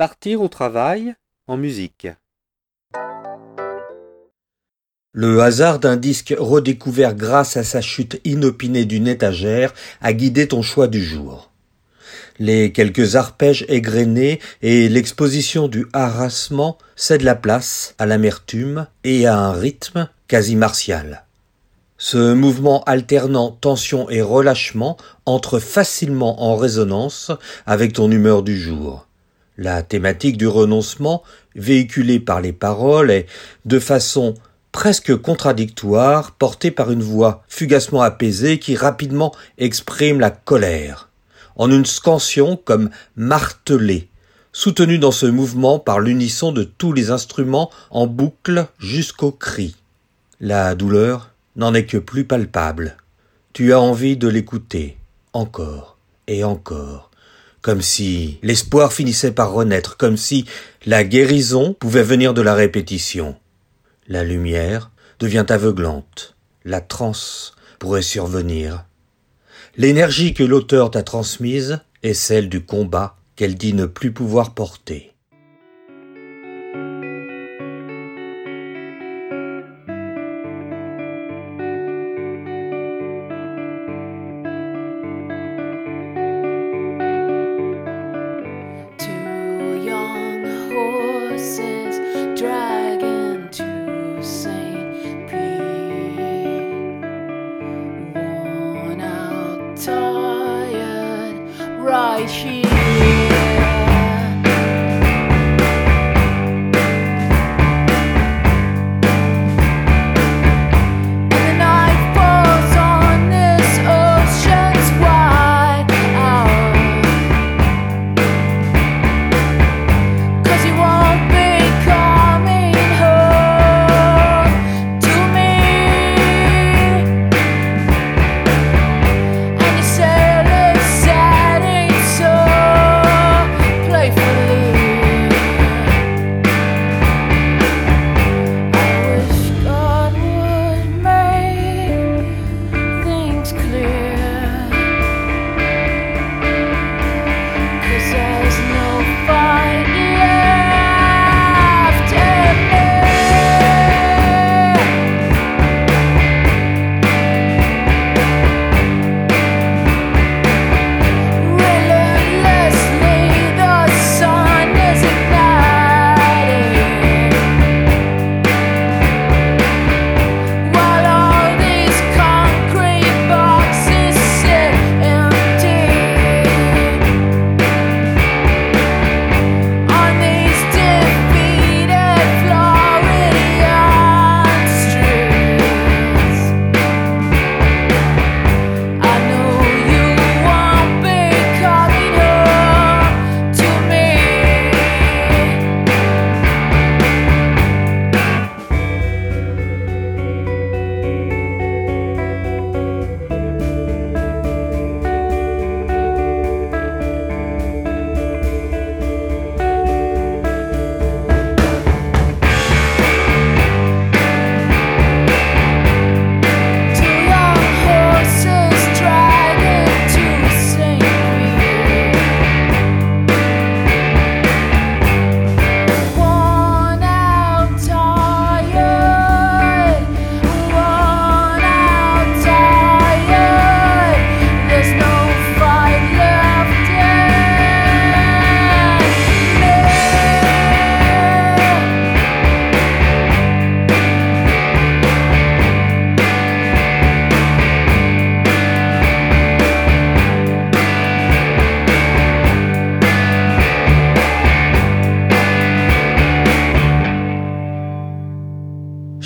Partir au travail en musique. Le hasard d'un disque redécouvert grâce à sa chute inopinée d'une étagère a guidé ton choix du jour. Les quelques arpèges égrenés et l'exposition du harassement cèdent la place à l'amertume et à un rythme quasi martial. Ce mouvement alternant tension et relâchement entre facilement en résonance avec ton humeur du jour. La thématique du renoncement, véhiculée par les paroles, est de façon presque contradictoire, portée par une voix fugacement apaisée qui rapidement exprime la colère, en une scansion comme martelée, soutenue dans ce mouvement par l'unisson de tous les instruments en boucle jusqu'au cri. La douleur, n'en est que plus palpable. Tu as envie de l'écouter, encore et encore, comme si l'espoir finissait par renaître, comme si la guérison pouvait venir de la répétition. La lumière devient aveuglante, la transe pourrait survenir. L'énergie que l'auteur t'a transmise est celle du combat qu'elle dit ne plus pouvoir porter. Right here.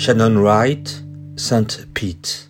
Shannon Wright, St. Pete.